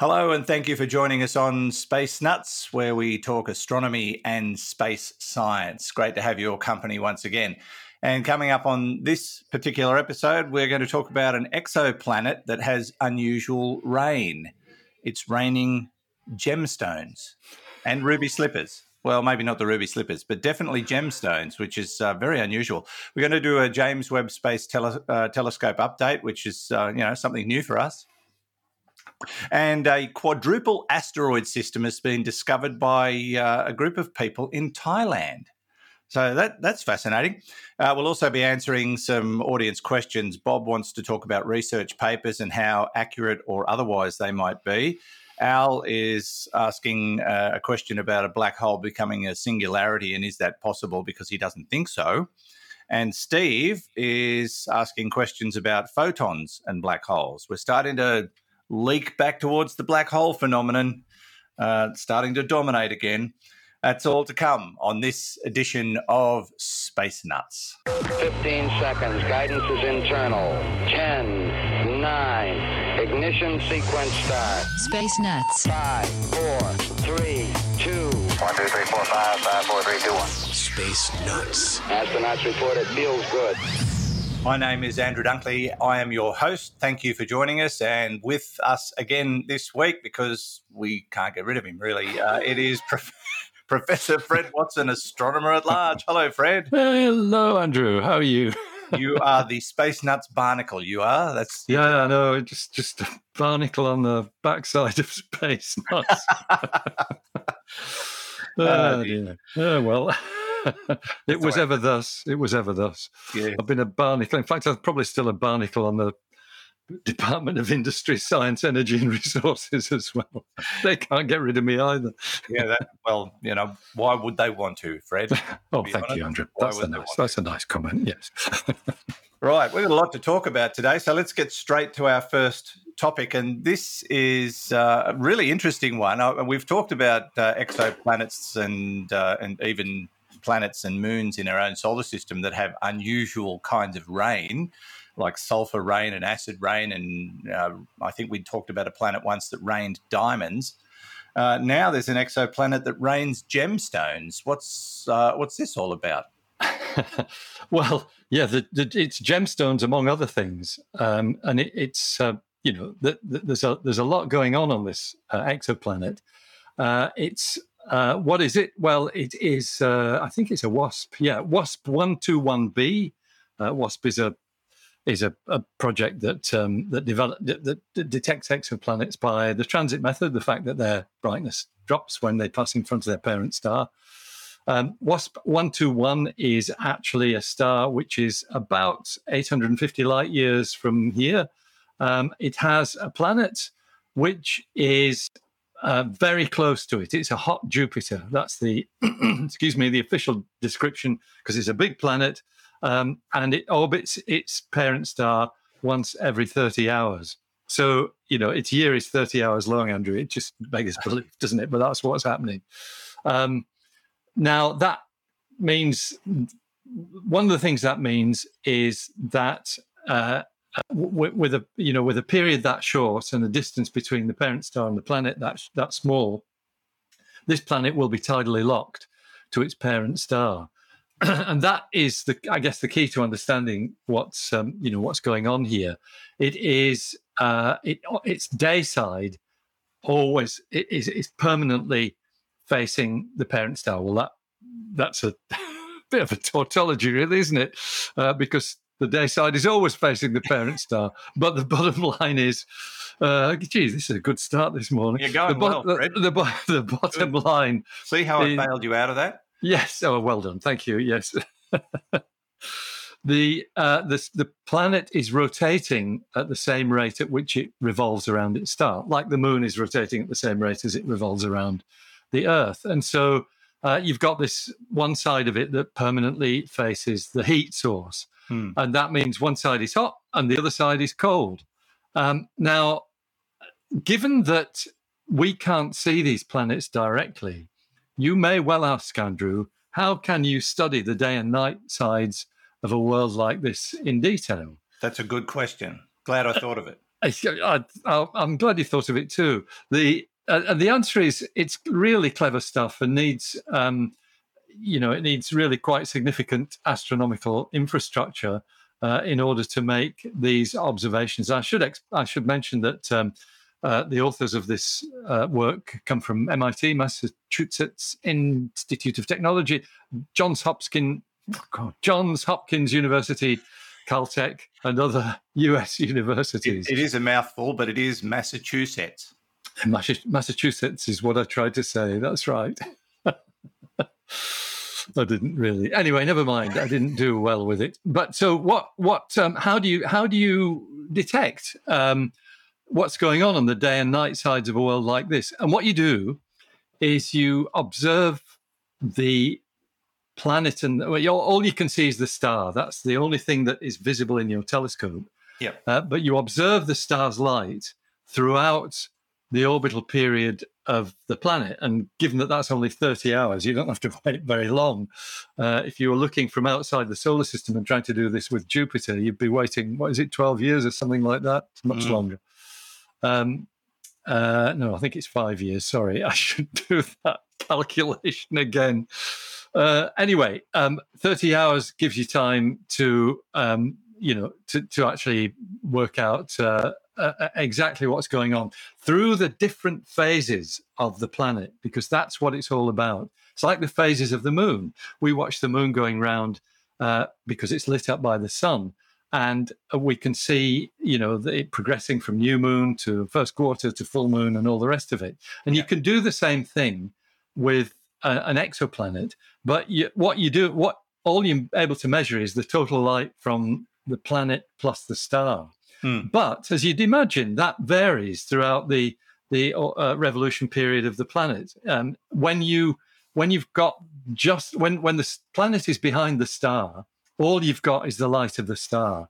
Hello, and thank you for joining us on Space Nuts, where we talk astronomy and space science. Great to have your company once again. And coming up on this particular episode, we're going to talk about an exoplanet that has unusual rain. It's raining gemstones and ruby slippers. Well, maybe not the ruby slippers, but definitely gemstones, which is uh, very unusual. We're going to do a James Webb Space tele- uh, Telescope update, which is uh, you know something new for us. And a quadruple asteroid system has been discovered by uh, a group of people in Thailand. So that that's fascinating. Uh, we'll also be answering some audience questions. Bob wants to talk about research papers and how accurate or otherwise they might be. Al is asking uh, a question about a black hole becoming a singularity and is that possible because he doesn't think so. And Steve is asking questions about photons and black holes. We're starting to leak back towards the black hole phenomenon, uh, starting to dominate again. That's all to come on this edition of Space Nuts. 15 seconds. Guidance is internal. 10, 9, ignition sequence start. Space Nuts. 5, 4, 3, 2. 1, 2, 3, 4, 5, 5, 4, 3, 2, 1. Space Nuts. Astronauts report it feels good. My name is Andrew Dunkley. I am your host. Thank you for joining us. And with us again this week, because we can't get rid of him really, uh, it is Prof- Professor Fred Watson, astronomer at large. Hello, Fred. Hello, Andrew. How are you? You are the Space Nuts Barnacle. You are. That's Yeah, I know. Just just a barnacle on the backside of space nuts. oh, dear. Oh, well. it was right. ever thus. It was ever thus. yeah. I've been a barnacle. In fact, I'm probably still a barnacle on the Department of Industry, Science, Energy and Resources as well. They can't get rid of me either. yeah. That, well, you know, why would they want to, Fred? Oh, be thank honest, you, Andrew. why That's a nice. That's a nice comment. Yes. Right, we've got a lot to talk about today, so let's get straight to our first topic. And this is uh, a really interesting one. Uh, we've talked about uh, exoplanets and uh, and even planets and moons in our own solar system that have unusual kinds of rain, like sulfur rain and acid rain. And uh, I think we talked about a planet once that rained diamonds. Uh, now there's an exoplanet that rains gemstones. What's uh, what's this all about? well, yeah, the, the, it's gemstones among other things, um, and it, it's uh, you know the, the, there's a there's a lot going on on this uh, exoplanet. Uh, it's uh, what is it? Well, it is. Uh, I think it's a WASP. Yeah, WASP one two one b. Uh, WASP is a is a, a project that um, that develop that detects exoplanets by the transit method, the fact that their brightness drops when they pass in front of their parent star. Um, WASP 121 is actually a star which is about 850 light years from here. Um, it has a planet which is uh, very close to it. It's a hot Jupiter. That's the, excuse me, the official description because it's a big planet um, and it orbits its parent star once every 30 hours. So, you know, its year is 30 hours long, Andrew. It just beggars belief, doesn't it? But that's what's happening. Um, now, that means one of the things that means is that uh, with a you know with a period that short and the distance between the parent star and the planet that that small, this planet will be tidally locked to its parent star, and that is the I guess the key to understanding what's um, you know what's going on here. It is uh, it its day side always it is it's permanently facing the parent star. Well, that that's a bit of a tautology, really, isn't it? Uh, because the day side is always facing the parent star, but the bottom line is, uh, geez, this is a good start this morning. You're going the, bo- well, Fred. the, the, the bottom line, See how I bailed you out of that? yes. Oh, well done, thank you. Yes. the uh, the the planet is rotating at the same rate at which it revolves around its star, like the moon is rotating at the same rate as it revolves around the Earth, and so uh, you've got this one side of it that permanently faces the heat source, Hmm. and that means one side is hot and the other side is cold. Um, now, given that we can't see these planets directly, you may well ask, Andrew, how can you study the day and night sides of a world like this in detail? That's a good question. Glad I thought of it. I, am glad you thought of it too. The uh, and the answer is it's really clever stuff and needs, um, you know, it needs really quite significant astronomical infrastructure uh, in order to make these observations. I should ex- I should mention that um, uh, the authors of this uh, work come from MIT, Massachusetts Institute of Technology, Johns Hopkins, oh Johns Hopkins University, Caltech, and other US universities. it, it is a mouthful, but it is Massachusetts. Massachusetts is what I tried to say. That's right. I didn't really. Anyway, never mind. I didn't do well with it. But so what? What? Um, how do you? How do you detect? Um, what's going on on the day and night sides of a world like this. And what you do is you observe the planet, and well, all you can see is the star. That's the only thing that is visible in your telescope. Yeah. Uh, but you observe the star's light throughout the orbital period of the planet. And given that that's only 30 hours, you don't have to wait very long. Uh, if you were looking from outside the solar system and trying to do this with Jupiter, you'd be waiting, what is it, 12 years or something like that? It's much mm. longer. Um, uh, no, I think it's five years. Sorry, I should do that calculation again. Uh, anyway, um, 30 hours gives you time to, um, you know, to, to actually work out uh, uh, exactly what's going on through the different phases of the planet, because that's what it's all about. It's like the phases of the moon. We watch the moon going round uh, because it's lit up by the sun and we can see you know it progressing from new moon to first quarter to full moon and all the rest of it and yeah. you can do the same thing with a, an exoplanet but you, what you do what all you're able to measure is the total light from the planet plus the star hmm. but as you'd imagine that varies throughout the the uh, revolution period of the planet um, when you when you've got just when when the planet is behind the star all you've got is the light of the star.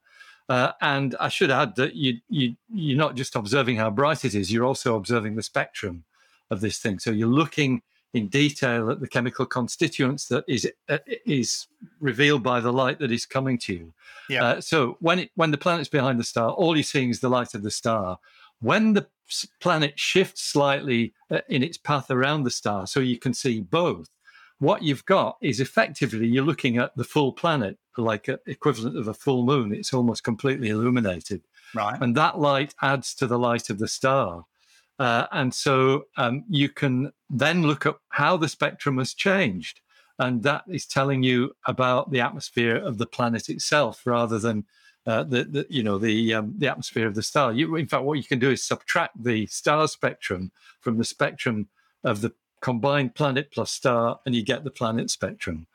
Uh, and I should add that you, you, you're not just observing how bright it is, you're also observing the spectrum of this thing. So you're looking in detail at the chemical constituents that is uh, is revealed by the light that is coming to you. Yeah. Uh, so when it, when the planet's behind the star, all you're seeing is the light of the star. When the planet shifts slightly uh, in its path around the star, so you can see both, what you've got is effectively you're looking at the full planet, like a equivalent of a full moon. It's almost completely illuminated. Right. And that light adds to the light of the star. Uh, and so um, you can then look at how the spectrum has changed. And that is telling you about the atmosphere of the planet itself rather than uh, the, the, you know the um, the atmosphere of the star. You, in fact, what you can do is subtract the star spectrum from the spectrum of the combined planet plus star, and you get the planet spectrum.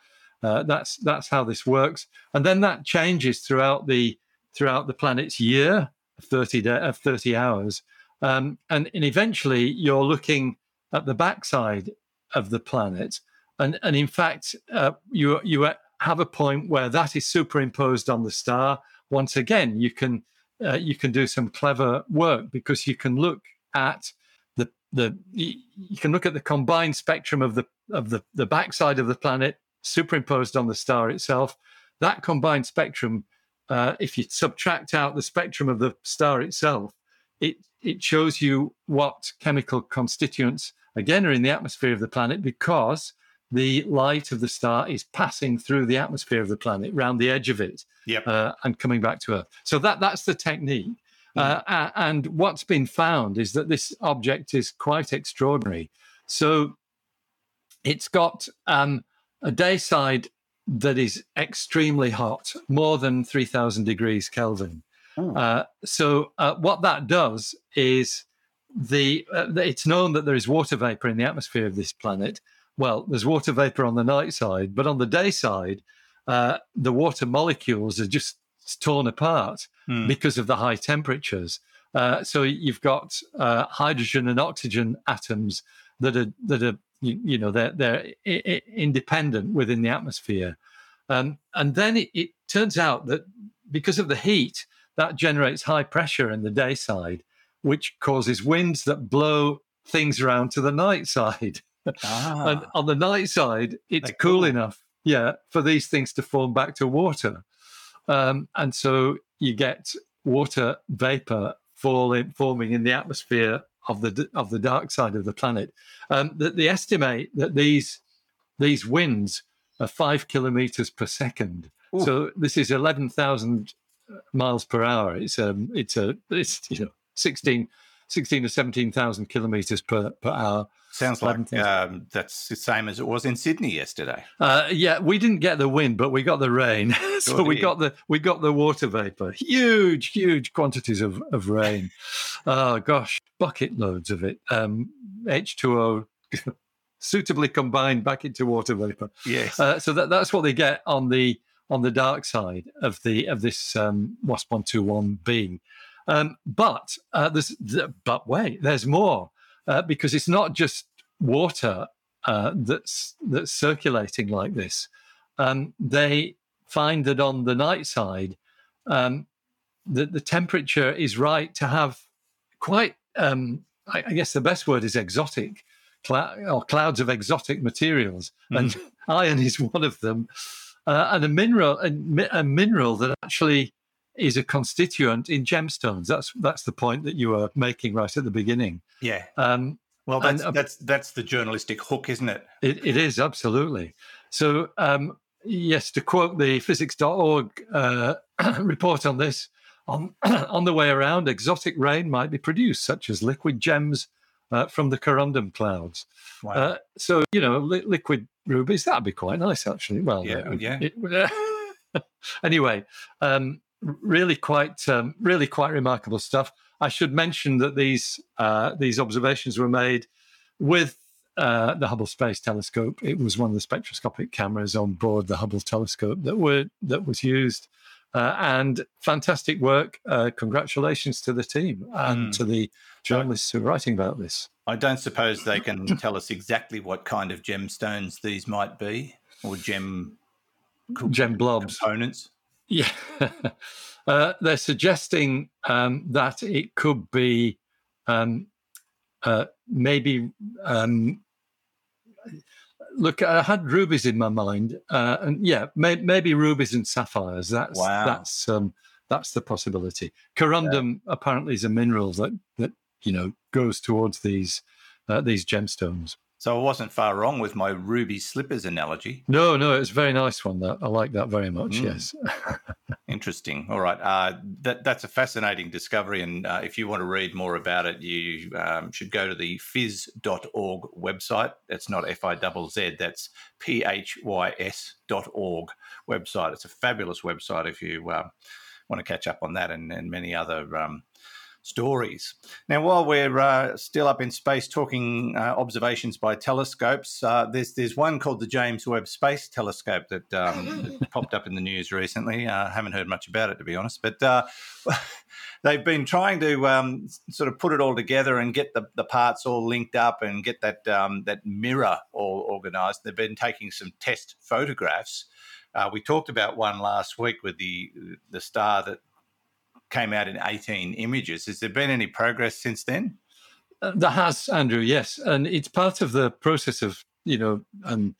Uh, that's that's how this works, and then that changes throughout the throughout the planet's year of thirty day, of thirty hours, um, and and eventually you're looking at the backside of the planet, and and in fact uh, you you have a point where that is superimposed on the star. Once again, you can uh, you can do some clever work because you can look at the the you can look at the combined spectrum of the of the the backside of the planet superimposed on the star itself. That combined spectrum, uh, if you subtract out the spectrum of the star itself, it it shows you what chemical constituents again are in the atmosphere of the planet because the light of the star is passing through the atmosphere of the planet, round the edge of it, yep. uh, and coming back to Earth. So that that's the technique. Mm. Uh, and what's been found is that this object is quite extraordinary. So it's got um, a day side that is extremely hot, more than 3000 degrees Kelvin. Oh. Uh, so uh, what that does is the uh, it's known that there is water vapor in the atmosphere of this planet. Well, there's water vapor on the night side, but on the day side, uh, the water molecules are just torn apart mm. because of the high temperatures. Uh, so you've got uh, hydrogen and oxygen atoms that are that are you, you know they're they're I- I independent within the atmosphere, um, and then it, it, turns out that because of the heat that generates high pressure in the day side, which causes winds that blow things around to the night side. Ah. and on the night side, it's cool, cool enough, yeah, for these things to form back to water. Um, and so you get water vapor falling, forming in the atmosphere of the of the dark side of the planet. Um, that they estimate that these these winds are five kilometers per second. Ooh. So this is eleven thousand miles per hour. It's um it's a it's you know 16, 16 or seventeen thousand kilometers per per hour. Sounds like um, that's the same as it was in Sydney yesterday. Uh, yeah, we didn't get the wind, but we got the rain. so we got the we got the water vapor. Huge, huge quantities of of rain. oh gosh, bucket loads of it. Um, H two O, suitably combined back into water vapor. Yes. Uh, so that, that's what they get on the on the dark side of the of this um, WASP one two one B. Um, but uh, there's but wait, there's more uh, because it's not just water uh, that's that's circulating like this. Um, they find that on the night side, um, the, the temperature is right to have quite. Um, I, I guess the best word is exotic, clou- or clouds of exotic materials, and iron is one of them, uh, and a mineral, a, a mineral that actually is a constituent in gemstones. That's that's the point that you were making right at the beginning. yeah. Um, Well, and, that's uh, that's that's the journalistic hook, isn't it? it, it is absolutely. So, um, yes, to quote the phys.org uh, report on this, on, on the way around, exotic rain might be produced, such as liquid gems uh, from the corundum clouds. Wow. Uh, so, you know, li- liquid rubies, that'd be quite nice, actually. Well, Yeah, uh, yeah. it- anyway, um, really quite, um, really quite remarkable stuff. I should mention that these uh, these observations were made with uh, the Hubble Space Telescope. It was one of the spectroscopic cameras on board the Hubble telescope that were that was used. Uh, and fantastic work. Uh, congratulations to the team and Mm. to the journalists who are writing about this. I don't suppose they can tell us exactly what kind of gemstones these might be, or gem Gem blobs. components. Yeah. uh, they're suggesting um, that it could be um, uh, maybe. Um, look, I had rubies in my mind, uh, and yeah, may, maybe rubies and sapphires. That's Wow. that's um, that's the possibility. Corundum apparently is a mineral that that you know goes towards these uh, these gemstones. So I wasn't far wrong with my ruby slippers analogy. No, no, it's a very nice one. That I like that very much. Mm. Yes. Interesting. All right. Uh, that, that's a fascinating discovery. And uh, if you want to read more about it, you um, should go to the phys.org website. That's not F I Z Z, that's P H Y S dot org website. It's a fabulous website if you uh, want to catch up on that and, and many other um, stories. Now, while we're uh, still up in space talking uh, observations by telescopes, uh, there's there's one called the James Webb Space Telescope that, um, that popped up in the news recently. I haven't heard much about it to be honest, but uh, they've been trying to um, sort of put it all together and get the, the parts all linked up and get that um, that mirror all organised. They've been taking some test photographs. Uh, we talked about one last week with the the star that came out in 18 images. Has there been any progress since then? Uh, There has, Andrew, yes. And it's part of the process of, you know, um,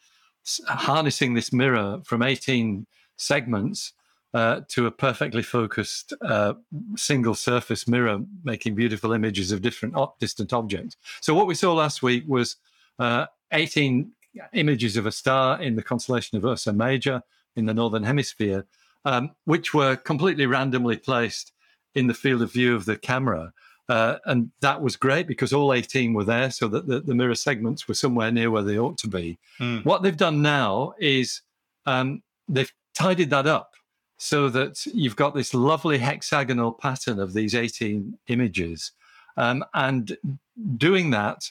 harnessing this mirror from 18 segments uh, to a perfectly focused uh, single surface mirror, making beautiful images of different op- distant objects. So, what we saw last week was uh, 18 images of a star in the constellation of Ursa Major in the Northern Hemisphere, um, which were completely randomly placed in the field of view of the camera. Uh, and that was great because all 18 were there, so that the, the mirror segments were somewhere near where they ought to be. Mm. What they've done now is um, they've tidied that up so that you've got this lovely hexagonal pattern of these 18 images. Um, and doing that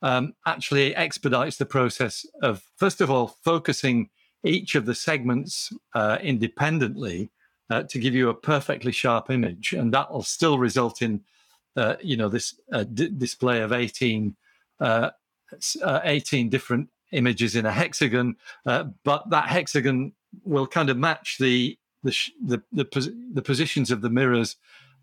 um, actually expedites the process of, first of all, focusing each of the segments uh, independently uh, to give you a perfectly sharp image, and that will still result in, uh, you know, this uh, d- display of 18, uh, uh, 18 different images in a hexagon. But that hexagon will kind of match the the sh- the, the, the positions of the mirrors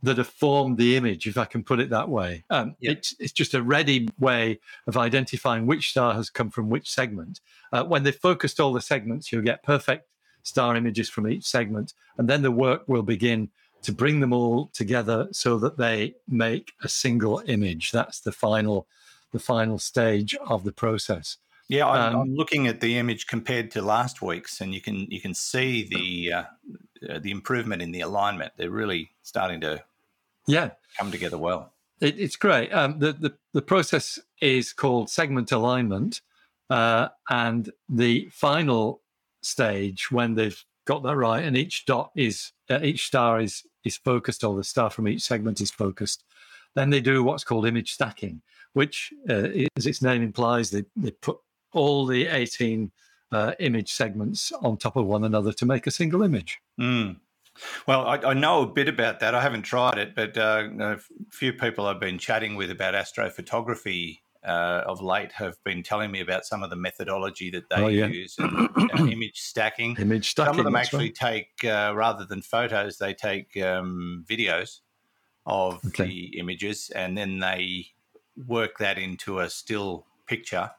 that have formed the image, if I can put it that way. Um, Yeah. it's, it's just a ready way of identifying which star has come from which segment. Uh, when they've focused all the segments, you'll get perfect star images from each segment, and then the work will begin to bring them all together so that they make a single image. That's the final, the final stage of the process. Yeah, I'm, Um, I'm looking at the image compared to last week's, and you can you can see the uh, uh, the improvement in the alignment. They're really starting to Yeah, come together well. It, it's great. Um, the, the the process is called segment alignment, uh, and the final stage when they've got that right, and each dot is uh, each star is is focused, or the star from each segment is focused. Then they do what's called image stacking, which, uh, as its name implies, they they put all the eighteen uh, image segments on top of one another to make a single image. Mm. Well, I, I know a bit about that. I haven't tried it, but uh, a few people I've been chatting with about astrophotography uh, of late have been telling me about some of the methodology that they Oh, yeah. use and uh, image stacking. Image stacking. Some of them actually right. take, uh, rather than photos, they take um, videos of Okay. the images and then they work that into a still picture.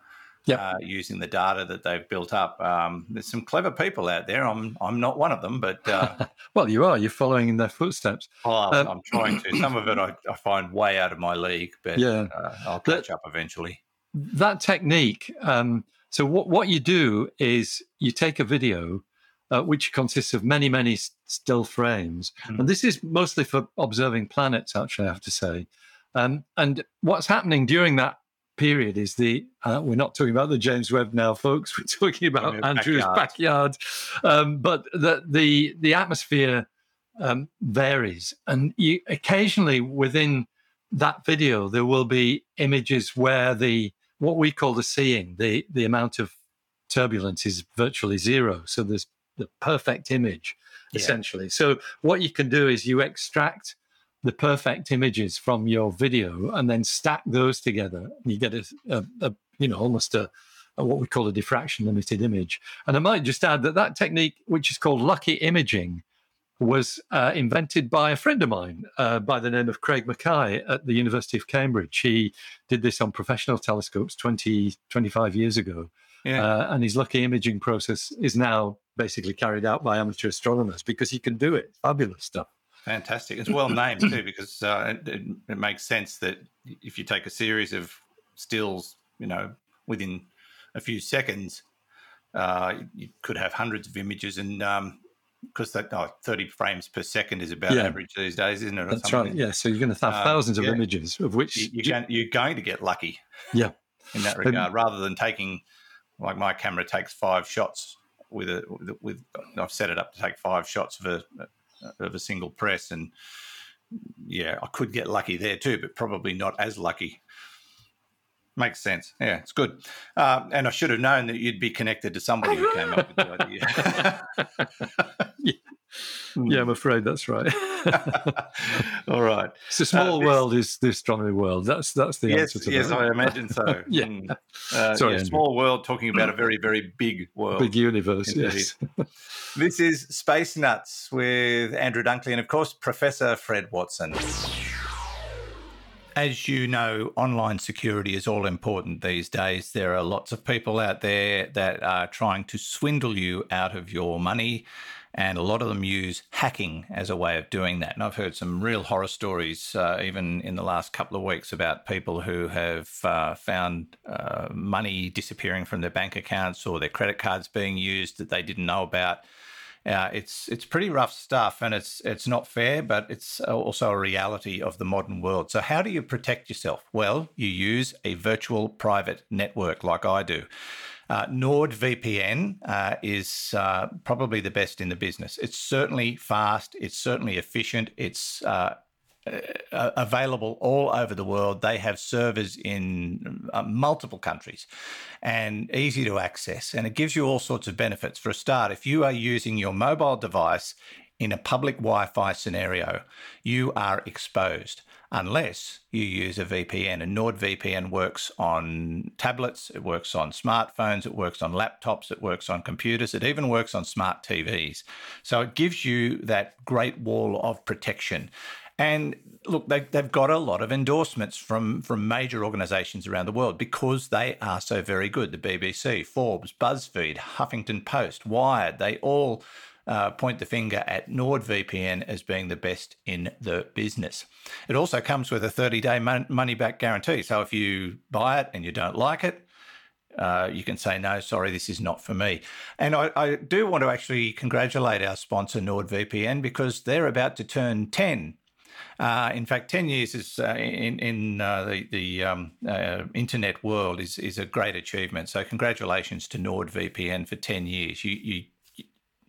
Yep. Uh, using the data that they've built up, um, there's some clever people out there. I'm I'm not one of them, but uh, Well, you are. You're following in their footsteps. Oh, Um, I'm trying to. Some of it I, I find way out of my league, but Yeah. uh, I'll catch up eventually. that technique um, so what, what you do is you take a video uh, which consists of many many still frames Mm. and this is mostly for observing planets actually i have to say um, and what's happening during that period is the uh, we're not talking about the james webb now folks we're talking about andrew's backyard. backyard um, but the the the atmosphere um, varies and you occasionally within that video there will be images where the what we call the seeing the the amount of turbulence is virtually zero so there's the perfect image Yeah. essentially so what you can do is you extract the perfect images from your video and then stack those together you get a, a, a you know almost a, a what we call a diffraction limited image and i might just add that that technique which is called lucky imaging was uh, invented by a friend of mine uh, by the name of Craig Mackay at the University of Cambridge. He did this on professional telescopes 20, 25 years ago. Yeah. Uh, and his lucky imaging process is now basically carried out by amateur astronomers because he can do it. Fabulous stuff. Fantastic. It's well named too, because uh, it, it, makes sense that if you take a series of stills, you know, within a few seconds, uh, you could have hundreds of images, and because that oh, 30 frames per second is about Yeah. average these days, isn't it? That's right. Yeah. So you're going to have Um, thousands of yeah. images of which You, you're, going, you're going to get lucky. Yeah. in that regard, rather than taking like my camera takes five shots with a with, with I've set it up to take five shots of a of a single press, and yeah, I could get lucky there too, but probably not as lucky. Makes sense. Yeah, it's good. Uh, and I should have known that you'd be connected to somebody who came up with the idea. yeah, I'm afraid that's right. All right. it's a small this- world is the astronomy world. That's that's the Yes, answer to yes, that. Yes, I imagine so. Yeah. Mm. Uh, Sorry, yeah, small world talking about a very, very big world. Big universe, Indeed. yes. This is Space Nuts with Andrew Dunkley and, of course, Professor Fred Watson. As you know, online security is all important these days. There are lots of people out there that are trying to swindle you out of your money, and a lot of them use hacking as a way of doing that. And I've heard some real horror stories, uh, even in the last couple of weeks, about people who have uh, found uh, money disappearing from their bank accounts or their credit cards being used that they didn't know about. Uh, it's it's pretty rough stuff, and it's it's not fair, but it's also a reality of the modern world. So, how do you protect yourself? Well, you use a virtual private network, like I do. Uh, NordVPN uh, is uh, probably the best in the business. It's certainly fast. It's certainly efficient. It's uh, uh, available all over the world. They have servers in uh, multiple countries and easy to access. And it gives you all sorts of benefits. For a start, if you are using your mobile device in a public Wi Fi scenario, you are exposed unless you use a VPN. And NordVPN works on tablets, it works on smartphones, it works on laptops, it works on computers, it even works on smart TVs. So it gives you that great wall of protection. And look, they, they've got a lot of endorsements from, from major organizations around the world because they are so very good. The BBC, Forbes, BuzzFeed, Huffington Post, Wired, they all uh, point the finger at NordVPN as being the best in the business. It also comes with a 30 day money back guarantee. So if you buy it and you don't like it, uh, you can say, no, sorry, this is not for me. And I, I, do want to actually congratulate our sponsor, NordVPN, because they're about to turn 10. Uh, in fact, 10 years is uh, in, in uh, the, the um, uh, internet world is, is a great achievement. So, congratulations to NordVPN for 10 years. You, you,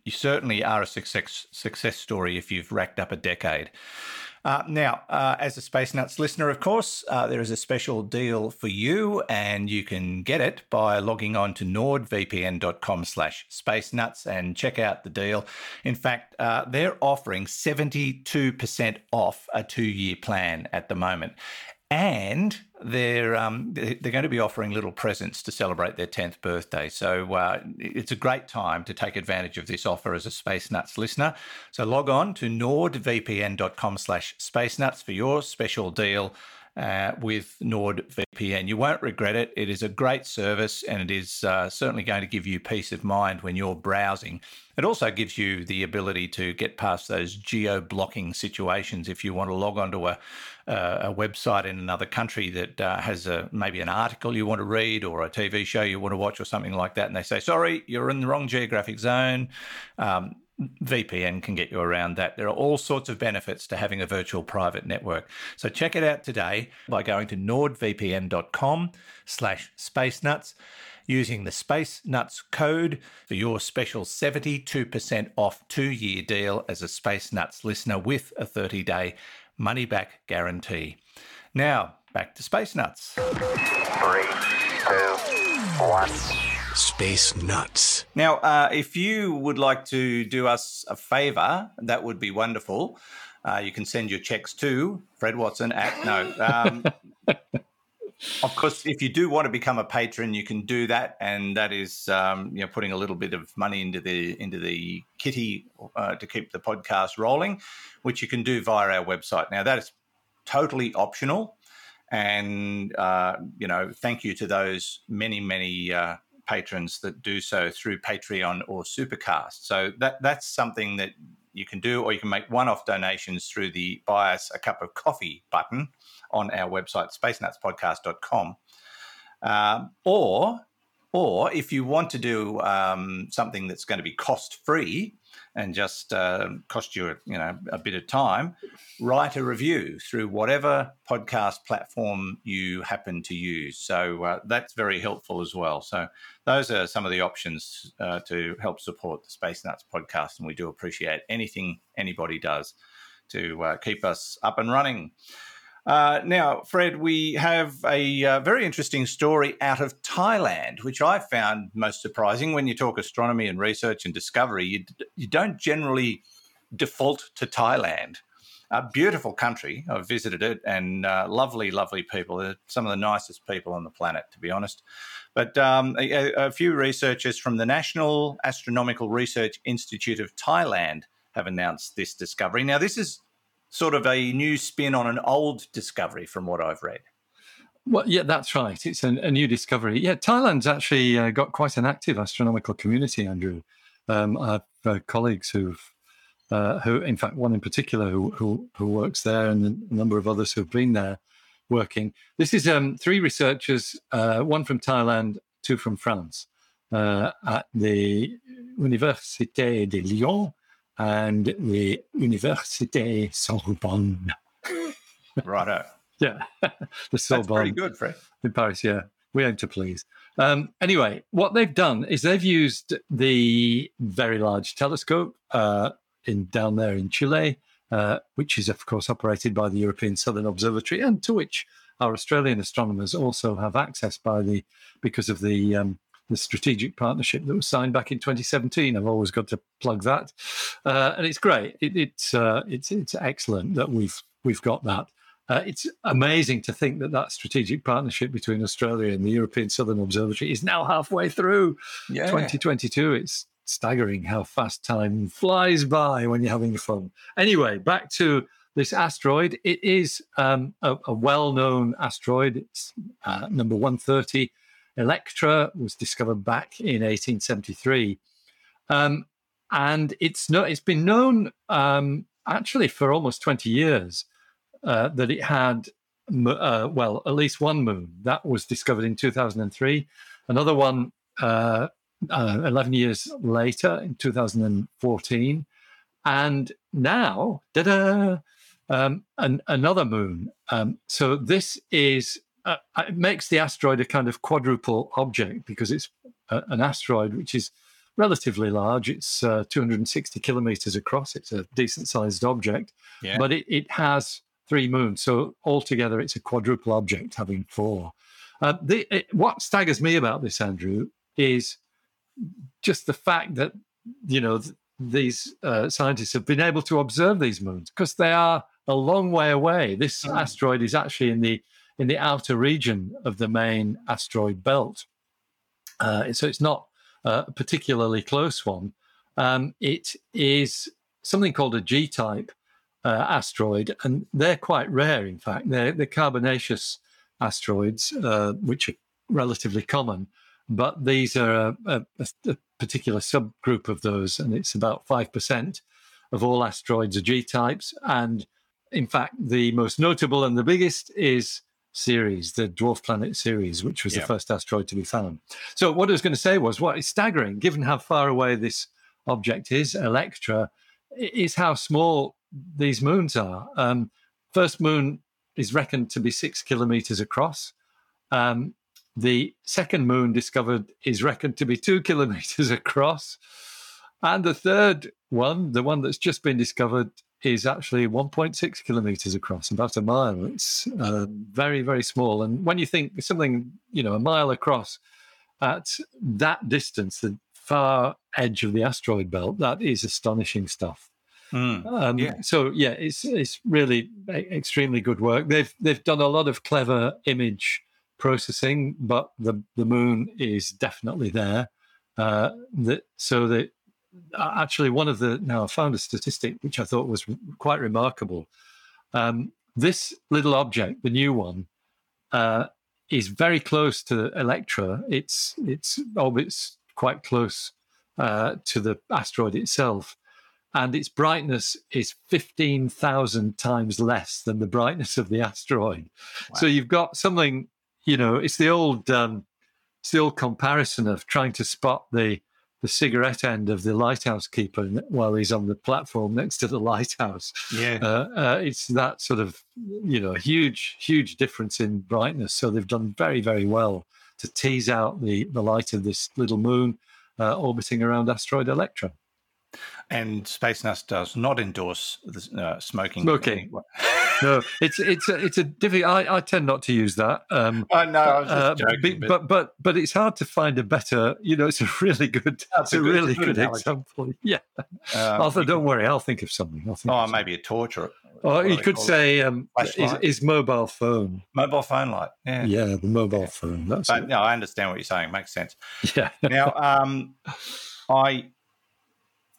you certainly are a success, success story if you've racked up a decade. Uh, now, uh, as a Space Nuts listener, of course, uh, there is a special deal for you, and you can get it by logging on to nordvpn.com slash space nuts and check out the deal. In fact, uh, they're offering 72% off a two-year plan at the moment and they're um, they're going to be offering little presents to celebrate their 10th birthday. So uh, it's a great time to take advantage of this offer as a Space Nuts listener. So log on to nordvpn.com slash space nuts for your special deal uh, with NordVPN. You won't regret it. It is a great service and it is uh, certainly going to give you peace of mind when you're browsing. It also gives you the ability to get past those geo blocking situations if you want to log onto a, uh, a website in another country that uh, has a, maybe an article you want to read or a TV show you want to watch or something like that. And they say, sorry, you're in the wrong geographic zone. Um, VPN can get you around that. There are all sorts of benefits to having a virtual private network. So check it out today by going to nordvpn.com slash space nuts using the Space Nuts code for your special 72% off two-year deal as a Space Nuts listener with a 30-day money-back guarantee. Now, back to Space Nuts. Three, two, one. Space Nuts. Now, uh, if you would like to do us a favor, that would be wonderful. Uh, you can send your checks to Fred Watson at no. Um, of course, if you do want to become a patron, you can do that, and that is um, you know putting a little bit of money into the into the kitty uh, to keep the podcast rolling, which you can do via our website. Now that is totally optional, and uh, you know thank you to those many many uh, patrons that do so through Patreon or Supercast. So that that's something that you can do, or you can make one-off donations through the buy us a cup of coffee button on our website, spacenutspodcast.com. Um, or, or if you want to do um, something that's going to be cost-free, and just uh, cost you, you know, a bit of time, write a review through whatever podcast platform you happen to use. So uh, that's very helpful as well. So those are some of the options uh, to help support the Space Nuts podcast, and we do appreciate anything anybody does to uh, keep us up and running. Uh, now, Fred, we have a uh, very interesting story out of Thailand, which I found most surprising. When you talk astronomy and research and discovery, you, you don't generally default to Thailand. A beautiful country. I've visited it and uh, lovely, lovely people. They're some of the nicest people on the planet, to be honest. But um, a, a few researchers from the National Astronomical Research Institute of Thailand have announced this discovery. Now, this is sort of a new spin on an old discovery, from what I've read. Well, yeah, that's right. It's a, a new discovery. Yeah, Thailand's actually uh, got quite an active astronomical community, Andrew. Um, I have uh, colleagues who've, uh, who, in fact, one in particular who, who, who works there, and a number of others who've been there working. This is um, three researchers, uh, one from Thailand, two from France, uh, at the Université de Lyon and the Université Sorbonne. Righto. yeah, the Sorbonne. That's pretty good, Fred. In Paris, yeah. We aim to please. Um, anyway, what they've done is they've used the very large telescope uh, in down there in Chile, uh, which is of course operated by the European Southern Observatory, and to which our Australian astronomers also have access by the because of the um, the strategic partnership that was signed back in 2017. I've always got to plug that, uh, and it's great. It, it's uh, it's it's excellent that we've we've got that. Uh, it's amazing to think that that strategic partnership between Australia and the European Southern Observatory is now halfway through yeah. 2022. It's staggering how fast time flies by when you're having fun. Anyway, back to this asteroid. It is um, a, a well-known asteroid. It's uh, number 130 Electra was discovered back in 1873. Um, and it's no, it's been known um, actually for almost 20 years uh, that it had, uh, well, at least one moon. That was discovered in 2003. Another one uh, uh, 11 years later in 2014. And now, da um, an, another moon. Um, so this is, uh, it makes the asteroid a kind of quadruple object because it's a, an asteroid which is relatively large. It's uh, 260 kilometers across. It's a decent sized object, Yeah. but it, it has three moons. So altogether, it's a quadruple object having four. Uh, the, it, what staggers me about this, Andrew, is just the fact that, you know, th- these uh, scientists have been able to observe these moons because they are a long way away. This Mm. asteroid is actually in the in the outer region of the main asteroid belt, uh, so it's not a particularly close one. Um, it is something called a G-type uh, asteroid, and they're quite rare. In fact, they're, they're carbonaceous asteroids, uh, which are relatively common. But these are a, a, a particular subgroup of those, and it's about five percent of all asteroids are G-types. And in fact, the most notable and the biggest is Ceres, the dwarf planet Ceres, which was Yeah. the first asteroid to be found. So what I was going to say was, what is staggering, given how far away this object is, Electra, is how small these moons are. Um, first moon is reckoned to be six kilometers across. Um, the second moon discovered is reckoned to be two kilometers across. And the third one, the one that's just been discovered, is actually 1.6 kilometers across, about a mile. It's uh, very, very small. And when you think something, you know, a mile across at that distance, the far edge of the asteroid belt, that is astonishing stuff. Mm. Um, Yeah. So yeah, it's it's really extremely good work. They've they've done a lot of clever image processing, but the the moon is definitely there. Uh, that so that actually one of the now I found a statistic which I thought was quite remarkable. Um, this little object, the new one, uh, is very close to Electra. Its its orbit's quite close uh, to the asteroid itself, and its brightness is fifteen thousand times less than the brightness of the asteroid. So you've got something, you know, it's the old um, it's the old comparison of trying to spot the the cigarette end of the lighthouse keeper while he's on the platform next to the lighthouse. Yeah. Uh, uh, it's that sort of, you know, huge, huge difference in brightness. So they've done very, very well to tease out the, the light of this little moon uh, orbiting around asteroid Electra. And Space Nuts does not endorse the, uh, smoking. Smoking. No, it's it's a, it's a difficult. I, I tend not to use that. Um, I know. I was just uh, joking. but, but but but it's hard to find a better. You know, it's a really good. That's it's a good- really good analogy. example. Yeah, um, don't could- worry. I'll think of something. I'll think. Oh, maybe a or. Or you could say um, his, Flashlight. his mobile phone. mobile phone light. Yeah. Yeah, the mobile phone. That's But no, I understand what you're saying. Makes sense. Yeah. Now, um, I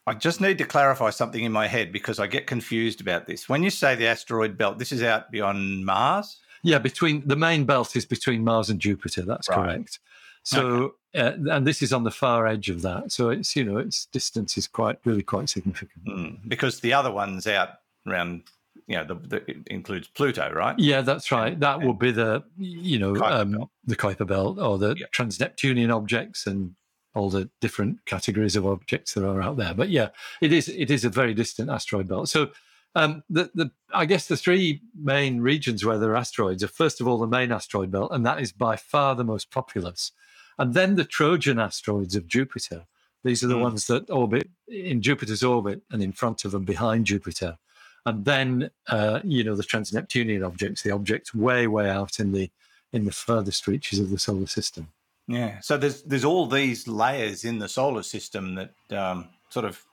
I just need to clarify something in my head because I get confused about this. When you say the asteroid belt, this is out beyond Mars. Yeah, between the main belt is between Mars and Jupiter. That's Right. correct. So, uh, and this is on the far edge of that. So it's you know its distance is quite really quite significant. Mm, because the other one's out around, you know, the, the, it includes Pluto, right? Yeah, that's right. That will be the you know Kuiper um, the Kuiper belt or the Yeah. trans-Neptunian objects and all the different categories of objects that are out there. But yeah, it is it is a very distant asteroid belt. So um, the the I guess the three main regions where there are asteroids are first of all the main asteroid belt, and that is by far the most populous, and then the Trojan asteroids of Jupiter. These are the Mm. ones that orbit in Jupiter's orbit and in front of and behind Jupiter. And then, uh, you know, the trans-Neptunian objects, the objects way, way out in the in the furthest reaches of the solar system. Yeah. So there's there's all these layers in the solar system that um, sort of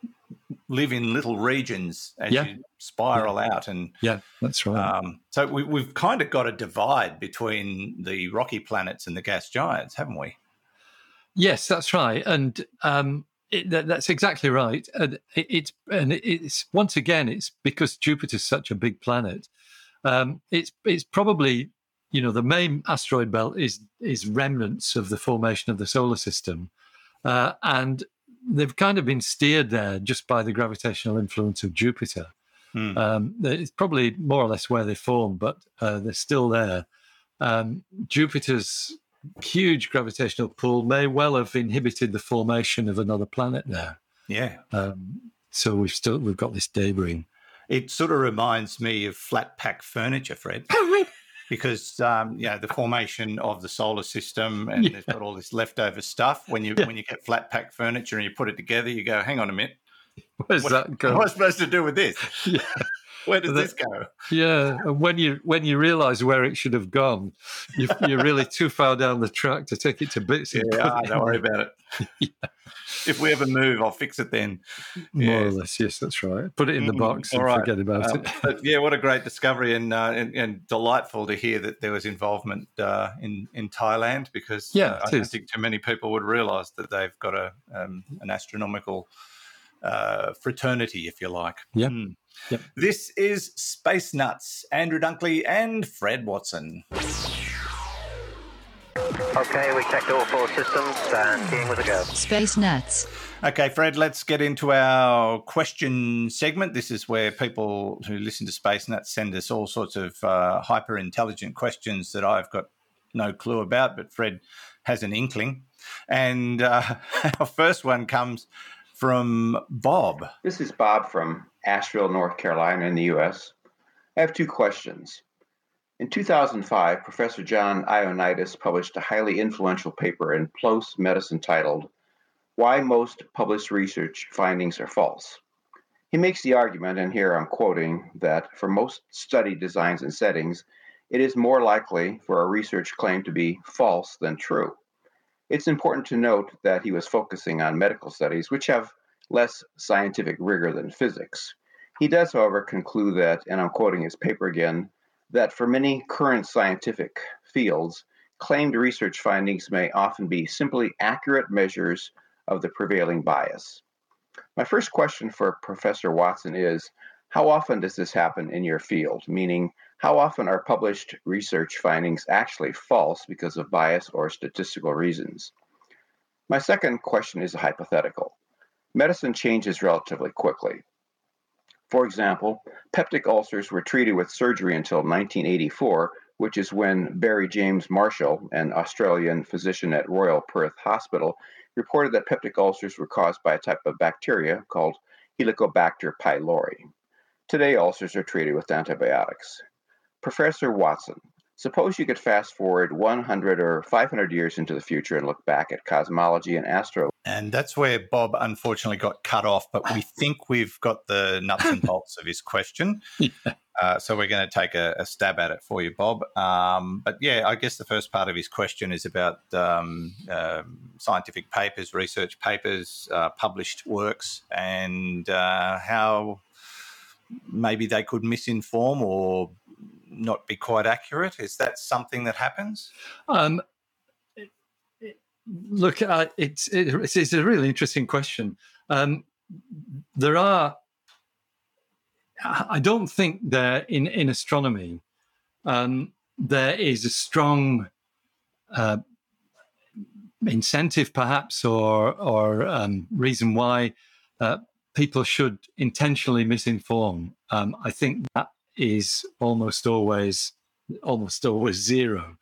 live in little regions as Yeah. you spiral out, and Yeah, that's right. um, so we, we've kind of got a divide between the rocky planets and the gas giants, haven't we? Yes, that's right, and um, it, that, that's exactly right. And it, it's and it's once again, it's because Jupiter's such a big planet. Um, it's it's probably you know the main asteroid belt is is remnants of the formation of the solar system, uh, and they've kind of been steered there just by the gravitational influence of Jupiter. Hmm. Um, it's probably more or less where they form, but uh, they're still there. Um, Jupiter's huge gravitational pull may well have inhibited the formation of another planet there. Yeah. Um, so we've still we've got this debris. It sort of reminds me of flat pack furniture, Fred. because um, you know the formation of the solar system and Yeah. they've got all this leftover stuff. When you Yeah. when you get flat pack furniture and you put it together, you go, "Hang on a minute, what, that what am I supposed to do with this? Yeah. Where does The- this go?" Yeah, and when you when you realise where it should have gone, you, you're really too far down the track to take it to bits. Yeah, put don't worry about it. If we ever move, I'll fix it then. More or less, yes, that's right. Put it in the Mm, box all and right. forget about Um, it. but yeah, what a great discovery and, uh, and and delightful to hear that there was involvement uh, in in Thailand because Yeah, uh, I don't think too many people would realise that they've got a um, an astronomical uh, fraternity, if you like. Yep. Mm. Yep. This is Space Nuts, Andrew Dunkley and Fred Watson. Okay, we checked all four systems and keying with a go. Space Nuts. Okay, Fred, let's get into our question segment. This is where people who listen to Space Nuts send us all sorts of uh, hyper intelligent questions that I've got no clue about, but Fred has an inkling. And uh, our first one comes from Bob. This is Bob from Asheville, North Carolina, in the U.S. I have two questions. In 2005, Professor John Ioannidis published a highly influential paper in PLOS Medicine titled Why Most Published Research Findings Are False. He makes the argument, and here I'm quoting, that for most study designs and settings, it is more likely for a research claim to be false than true. It's important to note that he was focusing on medical studies, which have less scientific rigor than physics. He does, however, conclude that, and I'm quoting his paper again, that for many current scientific fields, claimed research findings may often be simply accurate measures of the prevailing bias. My first question for Professor Watson is How often does this happen in your field? Meaning, how often are published research findings actually false because of bias or statistical reasons? My second question is a hypothetical. Medicine changes relatively quickly. For example, peptic ulcers were treated with surgery until 1984, which is when Barry James Marshall, an Australian physician at Royal Perth Hospital, reported that peptic ulcers were caused by a type of bacteria called Helicobacter pylori. Today, ulcers are treated with antibiotics. Professor Watson, suppose you could fast forward 100 or 500 years into the future and look back at cosmology and astro And that's where Bob unfortunately got cut off, but we think we've got the nuts and bolts of his question. Uh, so we're going to take a, a stab at it for you, Bob. Um, but yeah, I guess the first part of his question is about um, um scientific papers, research papers, uh, published works, and uh, how maybe they could misinform or not be quite accurate. Is that something that happens? Um, look, uh, it's it, it's it's a really interesting question. Um, there are, I I don't think there in in astronomy, um, there is a strong uh, incentive, perhaps, or or um, reason why uh, people should intentionally misinform. Um, I think that is almost always almost always zero.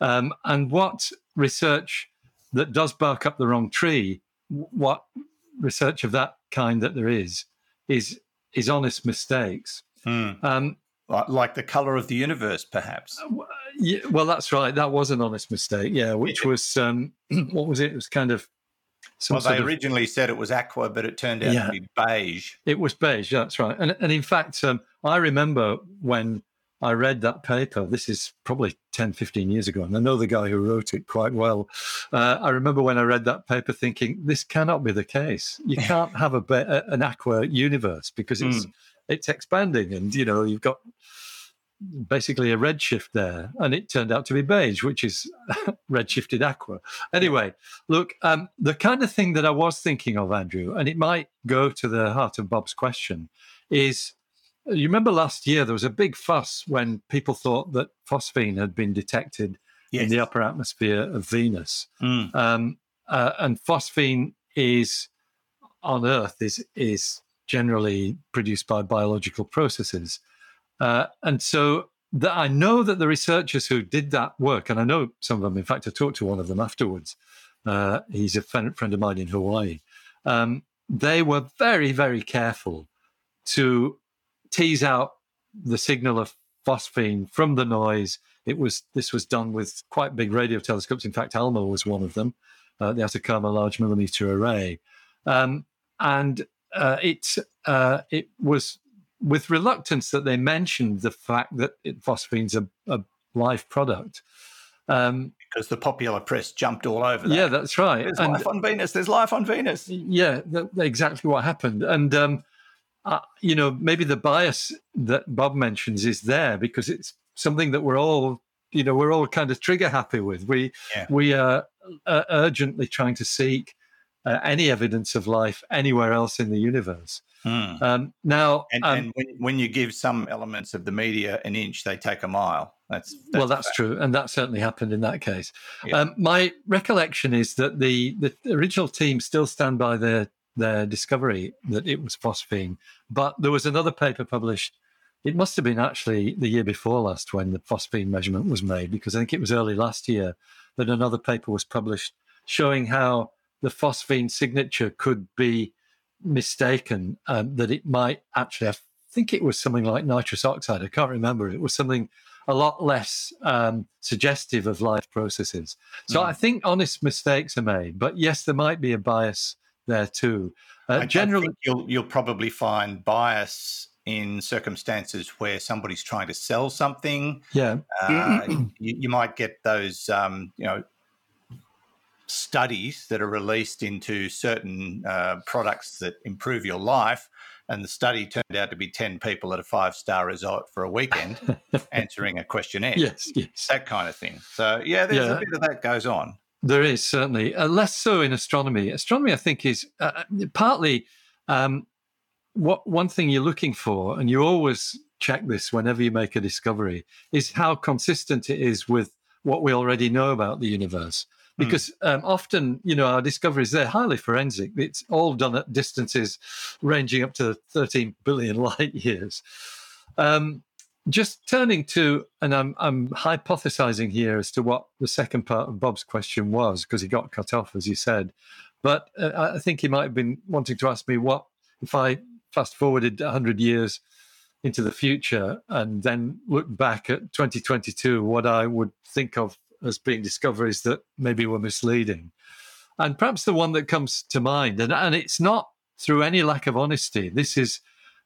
Um, and what research that does bark up the wrong tree, what research of that kind that there is, is is honest mistakes. Hmm. Um, Like, the color of the universe, perhaps. yeah, well, that's right. That was an honest mistake. Yeah, which was um, what was it? It was kind of some Well, they of- originally said it was aqua, but it turned out Yeah. to be beige. It was beige. That's right. And and in fact, um, I remember when I read that paper. This is probably 10, 15 years ago, and I know the guy who wrote it quite well. Uh, I remember when I read that paper, thinking this cannot be the case. You can't have a, a an aqua universe because it's it's expanding, and you know you've got basically a redshift there, and it turned out to be beige, which is redshifted aqua. Anyway, look, um, the kind of thing that I was thinking of, Andrew, and it might go to the heart of Bob's question, is you remember last year there was a big fuss when people thought that phosphine had been detected in the upper atmosphere of Venus. Mm. Um, uh, and phosphine is on Earth is is generally produced by biological processes, uh, and so that I know that the researchers who did that work, and I know some of them. In fact, I talked to one of them afterwards. Uh, he's a friend, friend of mine in Hawaii. Um, they were very, very careful to tease out the signal of phosphine from the noise. It was this was done with quite big radio telescopes. In fact, ALMA was one of them, uh, the Atacama Large Millimeter Array, um, and uh, it uh, it was with reluctance that they mentioned the fact that it, phosphine's a, a live product. Um, because the popular press jumped all over that. Yeah, that's right. There's and, life on Venus. There's life on Venus. Yeah, that, exactly what happened. And um, uh, you know, maybe the bias that Bob mentions is there because it's something that we're all, you know, we're all kind of trigger happy with. We yeah. we are uh, urgently trying to seek uh, any evidence of life anywhere else in the universe. Mm. Um, now, and, um, and when, when, you give some elements of the media an inch, they take a mile. That's, that's well, that's true, and that certainly happened in that case. Yeah. Um, my recollection is that the the original team still stand by their their discovery that it was phosphine, but there was another paper published. It must have been actually the year before last when the phosphine measurement was made, because I think it was early last year that another paper was published showing how the phosphine signature could be mistaken um, that it might actually, I think it was something like nitrous oxide. I can't remember. It was something a lot less um, suggestive of life processes. So mm. I think honest mistakes are made. But yes, there might be a bias there too. Uh, generally, you'll you'll probably find bias in circumstances where somebody's trying to sell something. Yeah, uh, you, you, might get those, um, you know, studies that are released into certain uh, products that improve your life. And the study turned out to be 10 people at a five star resort for a weekend answering a questionnaire. Yes, yes. That kind of thing. So, yeah, there's yeah. a bit of that goes on. There is certainly. Uh, less so in astronomy. Astronomy, I think, is uh, partly um, what one thing you're looking for, and you always check this whenever you make a discovery, is how consistent it is with what we already know about the universe. Hmm. because um, often, you know, our discoveries, they're highly forensic. It's all done at distances ranging up to 13 billion light years. Um, just turning to, and I'm, I'm hypothesizing here as to what the second part of Bob's question was, because he got cut off, as you said. But uh, I think he might have been wanting to ask me what if I fast forwarded 100 years into the future and then look back at 2022, what I would think of as being discoveries that maybe were misleading. And perhaps the one that comes to mind, and, and it's not through any lack of honesty, this is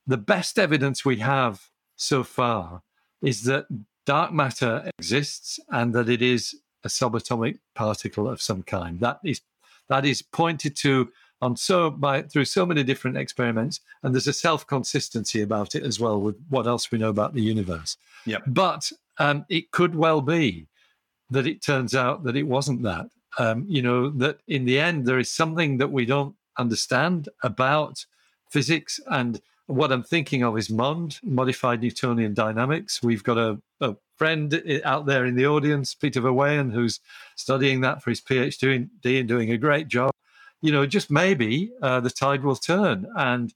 the best evidence we have so far is that dark matter exists and that it is a subatomic particle of some kind. That is that is pointed to on so by through so many different experiments, and there's a self consistency about it as well with what else we know about the universe. Yep. But um, it could well be that it turns out that it wasn't that. Um, you know, that in the end, there is something that we don't understand about physics. And what I'm thinking of is MOND, modified Newtonian dynamics. We've got a, a friend out there in the audience, Peter Verweijen, who's studying that for his PhD and doing a great job. You know, just maybe uh, the tide will turn and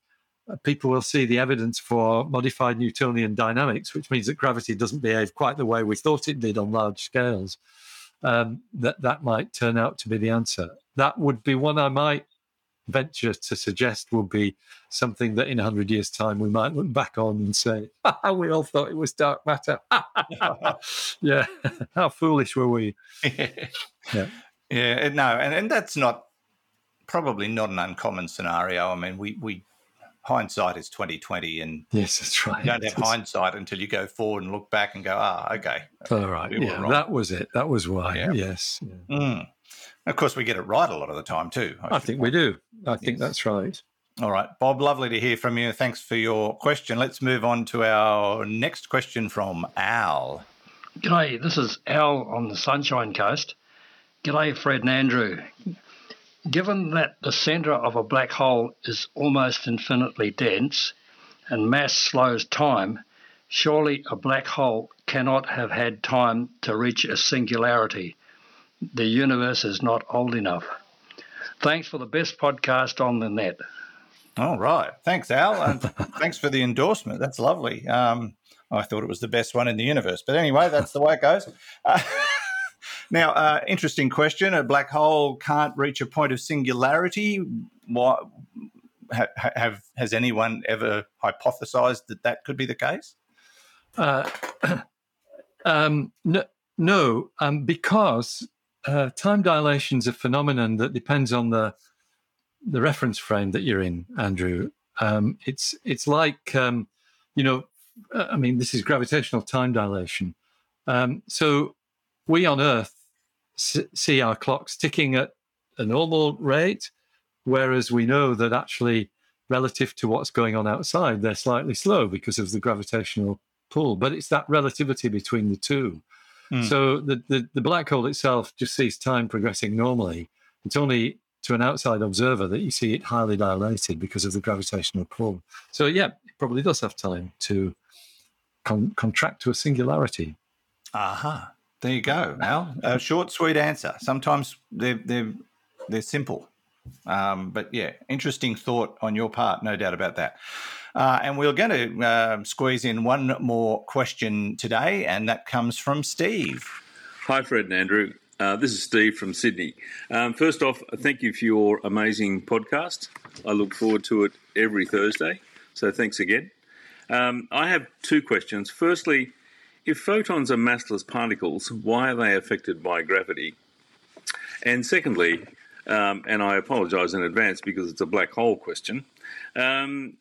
people will see the evidence for modified Newtonian dynamics, which means that gravity doesn't behave quite the way we thought it did on large scales, um, that that might turn out to be the answer. That would be one I might venture to suggest would be something that in 100 years' time we might look back on and say, we all thought it was dark matter. yeah, how foolish were we? yeah. Yeah, no, and, and that's not probably not an uncommon scenario. I mean, we, we hindsight is twenty twenty, and yes, that's right. You don't have hindsight until you go forward and look back and go, ah, okay, all right, we yeah, that was it. That was why. Yeah. Yes. Yeah. Mm. Of course, we get it right a lot of the time too. I, I think we do. I think that's right. All right, Bob, lovely to hear from you. Thanks for your question. Let's move on to our next question from Al. G'day, this is Al on the Sunshine Coast. G'day, Fred and Andrew. Given that the centre of a black hole is almost infinitely dense and mass slows time, surely a black hole cannot have had time to reach a singularity. The universe is not old enough. Thanks for the best podcast on the net. All right. Thanks, Al. And thanks for the endorsement. That's lovely. Um, I thought it was the best one in the universe. But anyway, that's the way it goes. Uh, now, uh, interesting question. A black hole can't reach a point of singularity. Why, have, have has anyone ever hypothesized that that could be the case? Uh, um, no, no um, because uh, time dilation is a phenomenon that depends on the the reference frame that you're in, Andrew. Um, it's it's like um, you know, uh, I mean, this is gravitational time dilation. Um, so we on Earth see our clocks ticking at a normal rate, whereas we know that actually, relative to what's going on outside, they're slightly slow because of the gravitational pull. But it's that relativity between the two. Mm. So the, the, the black hole itself just sees time progressing normally. It's only to an outside observer that you see it highly dilated because of the gravitational pull. So yeah, it probably does have time to con- contract to a singularity. Aha. Uh-huh. There you go. Now, a short, sweet answer. Sometimes they're they're they're simple, um, but yeah, interesting thought on your part, no doubt about that. Uh, and we're going to uh, squeeze in one more question today, and that comes from Steve. Hi, Fred and Andrew. Uh, this is Steve from Sydney. Um, first off, thank you for your amazing podcast. I look forward to it every Thursday, so thanks again. Um, I have two questions. Firstly, if photons are massless particles, why are they affected by gravity? And secondly, um, and I apologise in advance because it's a black hole question, um,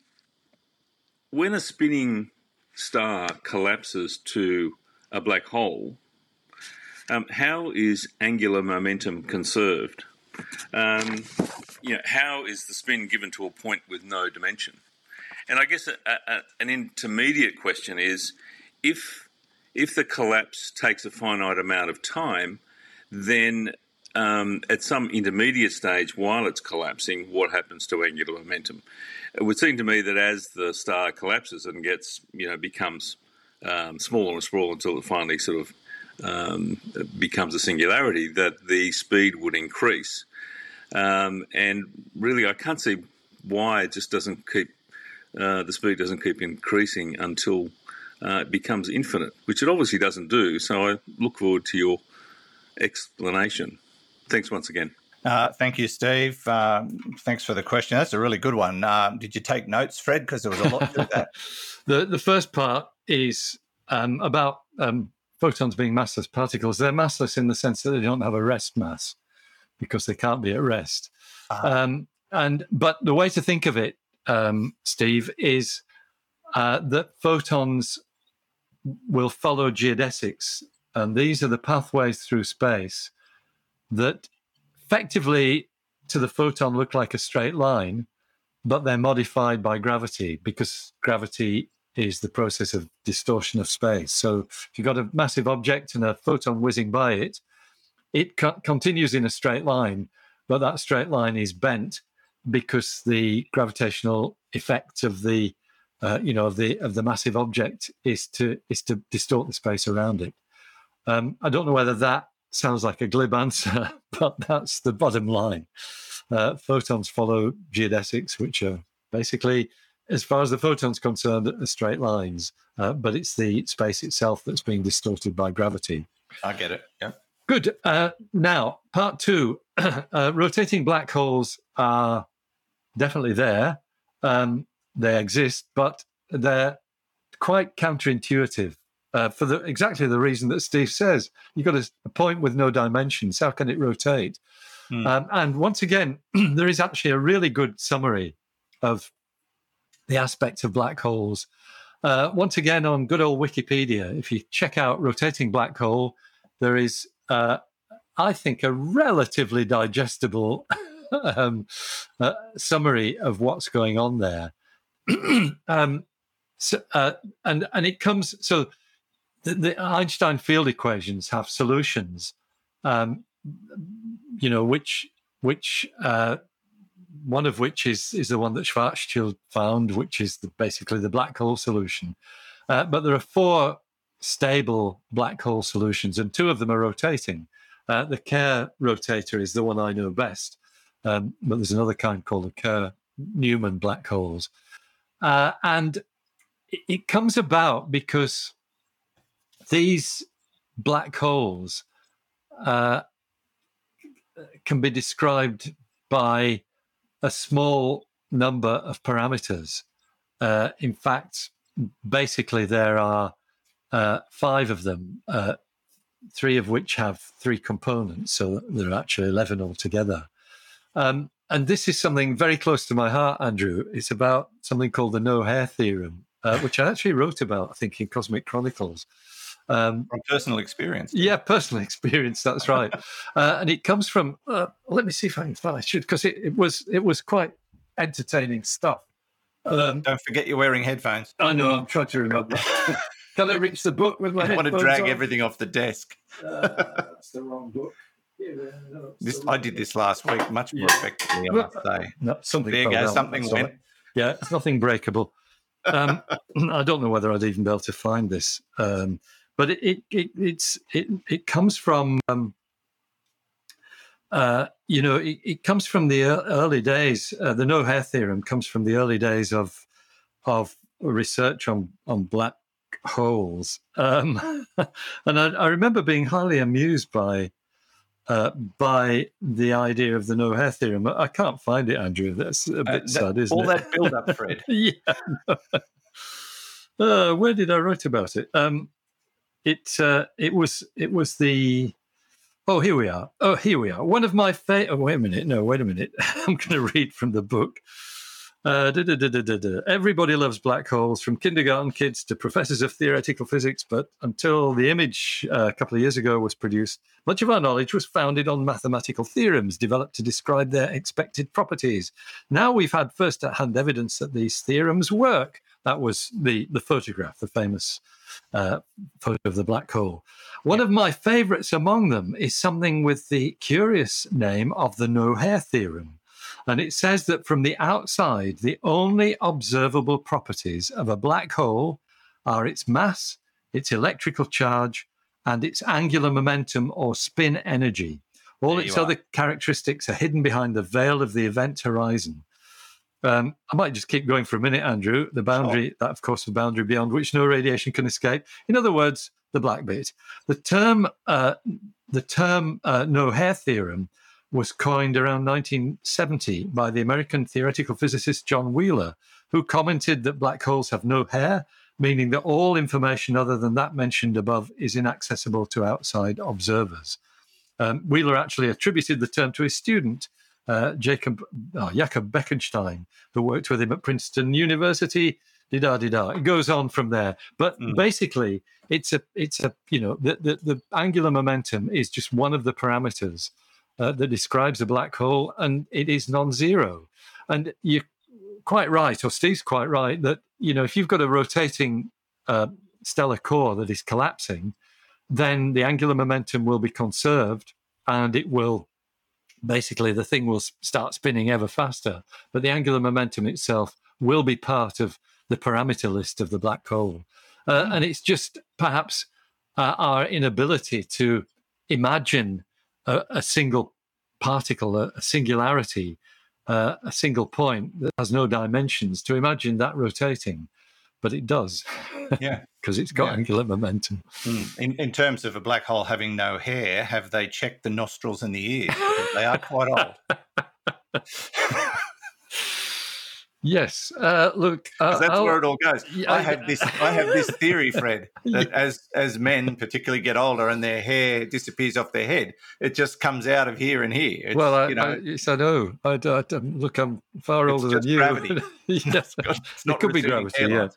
when a spinning star collapses to a black hole, um, how is angular momentum conserved? Um, you know, how is the spin given to a point with no dimension? And I guess a, a, an intermediate question is if if the collapse takes a finite amount of time, then um, at some intermediate stage while it's collapsing, what happens to angular momentum? It would seem to me that as the star collapses and gets, you know, becomes um, smaller and smaller until it finally sort of um, becomes a singularity, that the speed would increase. Um, and really, I can't see why it just doesn't keep uh, the speed doesn't keep increasing until uh, it becomes infinite, which it obviously doesn't do. So I look forward to your explanation. Thanks once again. Uh, thank you, Steve. Uh, thanks for the question. That's a really good one. Uh, did you take notes, Fred? Because there was a lot to that. the the first part is um, about um, photons being massless particles. They're massless in the sense that they don't have a rest mass because they can't be at rest. Uh-huh. Um, and but the way to think of it, um, Steve, is uh, that photons will follow geodesics, and these are the pathways through space that effectively to the photon look like a straight line, but they're modified by gravity because gravity is the process of distortion of space. So if you've got a massive object and a photon whizzing by it, it co- continues in a straight line, but that straight line is bent because the gravitational effect of the uh, you know of the of the massive object is to is to distort the space around it. Um, I don't know whether that sounds like a glib answer, but that's the bottom line. Uh, photons follow geodesics, which are basically, as far as the photon's concerned, are straight lines, uh, but it's the space itself that's being distorted by gravity. I get it. Yeah. Good. Uh, now, part two uh, rotating black holes are definitely there. Um, they exist, but they're quite counterintuitive uh, for the exactly the reason that Steve says. You've got a, a point with no dimensions. How can it rotate? Mm. Um, and once again, there is actually a really good summary of the aspects of black holes. Uh, once again, on good old Wikipedia, if you check out rotating black hole, there is, uh, I think, a relatively digestible um, uh, summary of what's going on there. um, so, uh, and and it comes so the, the Einstein field equations have solutions, um, you know, which which uh, one of which is is the one that Schwarzschild found, which is the, basically the black hole solution. Uh, but there are four stable black hole solutions, and two of them are rotating. Uh, the Kerr rotator is the one I know best, um, but there's another kind called the Kerr Newman black holes. Uh, and it, it comes about because these black holes uh, can be described by a small number of parameters. Uh, in fact, basically, there are uh, five of them, uh, three of which have three components. So there are actually 11 altogether. Um, and this is something very close to my heart, Andrew. It's about something called the no hair theorem, uh, which I actually wrote about, I think, in Cosmic Chronicles. Um, from personal experience. Yeah, personal experience. That's right. uh, and it comes from. Uh, let me see if I can find. I should because it, it, was it was quite entertaining stuff. Um, Don't forget you're wearing headphones. I know. I'm trying to remember. Can I reach the book with my? I want to drag on? everything off the desk. uh, that's the wrong book. this, I did this last week much more yeah. effectively, I must say. No, something there you go. Something went. Yeah, it's nothing breakable. Um, I don't know whether I'd even be able to find this. Um, but it, it, it it's it it comes from um, uh, you know it, it, comes from the early days. Uh, the no hair theorem comes from the early days of of research on on black holes, um, and I, I, remember being highly amused by. Uh, by the idea of the no hair theorem, I can't find it, Andrew. That's a uh, bit that, sad, isn't all it? All that build up, Fred. yeah. Uh, where did I write about it? Um, it uh, it was it was the oh here we are oh here we are one of my favorite oh, wait a minute no wait a minute i'm going to read from the book uh, Everybody loves black holes, from kindergarten kids to professors of theoretical physics. But until the image uh, a couple of years ago was produced, much of our knowledge was founded on mathematical theorems developed to describe their expected properties. Now we've had first hand evidence that these theorems work. That was the, the photograph, the famous uh, photo of the black hole. One of my favorites among them is something with the curious name of the no hair theorem. And it says that from the outside, the only observable properties of a black hole are its mass, its electrical charge, and its angular momentum or spin energy. All its other characteristics are hidden behind the veil of the event horizon. Um, I might just keep going for a minute, Andrew. The boundary, that of course, the boundary beyond which no radiation can escape. In other words, the black bit. The term, uh, the term uh, no hair theorem was coined around 1970 by the American theoretical physicist John Wheeler, who commented that black holes have no hair, meaning that all information other than that mentioned above is inaccessible to outside observers. Um, Wheeler actually attributed the term to his student, uh, Jacob oh, Jakob Bekenstein, who worked with him at Princeton University. Da da da. It goes on from there, but mm. basically, it's a it's a you know the, the the angular momentum is just one of the parameters uh, that describes a black hole, and it is non-zero. And you're quite right, or Steve's quite right, that you know if you've got a rotating uh, stellar core that is collapsing, then the angular momentum will be conserved, and it will basically the thing will start spinning ever faster. But the angular momentum itself will be part of the parameter list of the black hole, uh, hmm. and it's just perhaps uh, our inability to imagine a, a single particle, a, a singularity, uh, a single point that has no dimensions, to imagine that rotating, but it does. Yeah. Because it's got yeah. angular momentum. Mm. In, in terms of a black hole having no hair, have they checked the nostrils and the ears? they are quite old. Yes. Uh, look, uh, that's I'll, where it all goes. Yeah, I have this. I have this theory, Fred, that yeah. as as men particularly get older and their hair disappears off their head, it just comes out of here and here. It's, well, I, you know, I, yes, I know. I, I, look, I'm far older than you. Gravity. yes, it could be gravity. Yeah.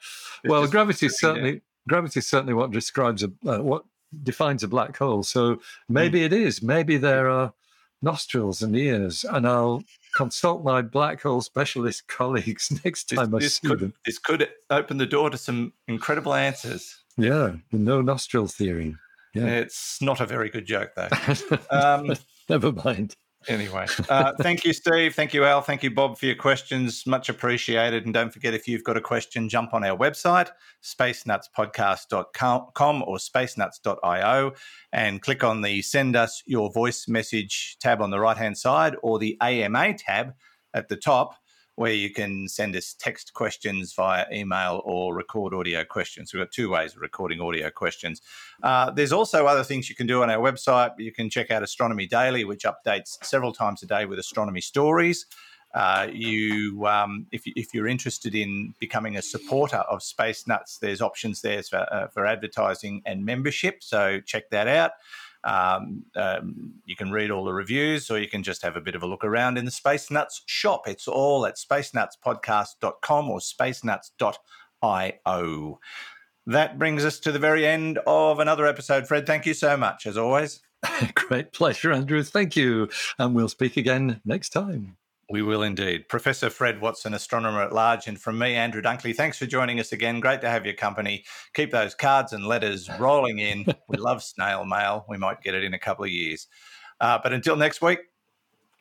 Well, gravity is certainly down. gravity is certainly what describes a uh, what defines a black hole. So maybe mm. it is. Maybe there are nostrils and ears, and I'll consult my black hole specialist colleagues next time this, I see could, them. This could open the door to some incredible answers. Yeah, the no nostril theory. Yeah. It's not a very good joke, though. Um, Never mind. Anyway, uh, thank you, Steve. Thank you, Al. Thank you, Bob, for your questions. Much appreciated. And don't forget, if you've got a question, jump on our website, spacenutspodcast.com or spacenuts.io, and click on the Send Us Your Voice Message tab on the right hand side or the AMA tab at the top where you can send us text questions via email or record audio questions. We've got two ways of recording audio questions. Uh, there's also other things you can do on our website. You can check out Astronomy Daily, which updates several times a day with astronomy stories. Uh, you, um, if, if, you're interested in becoming a supporter of Space Nuts, there's options there for, uh, for advertising and membership. So check that out. Um, um, you can read all the reviews, or you can just have a bit of a look around in the Space Nuts shop. It's all at spacenutspodcast.com or spacenuts.io. That brings us to the very end of another episode. Fred, thank you so much, as always. Great pleasure, Andrew. Thank you. And we'll speak again next time. We will indeed. Professor Fred Watson, astronomer at large, and from me, Andrew Dunkley, thanks for joining us again. Great to have your company. Keep those cards and letters rolling in. we love snail mail. We might get it in a couple of years. Uh, but until next week,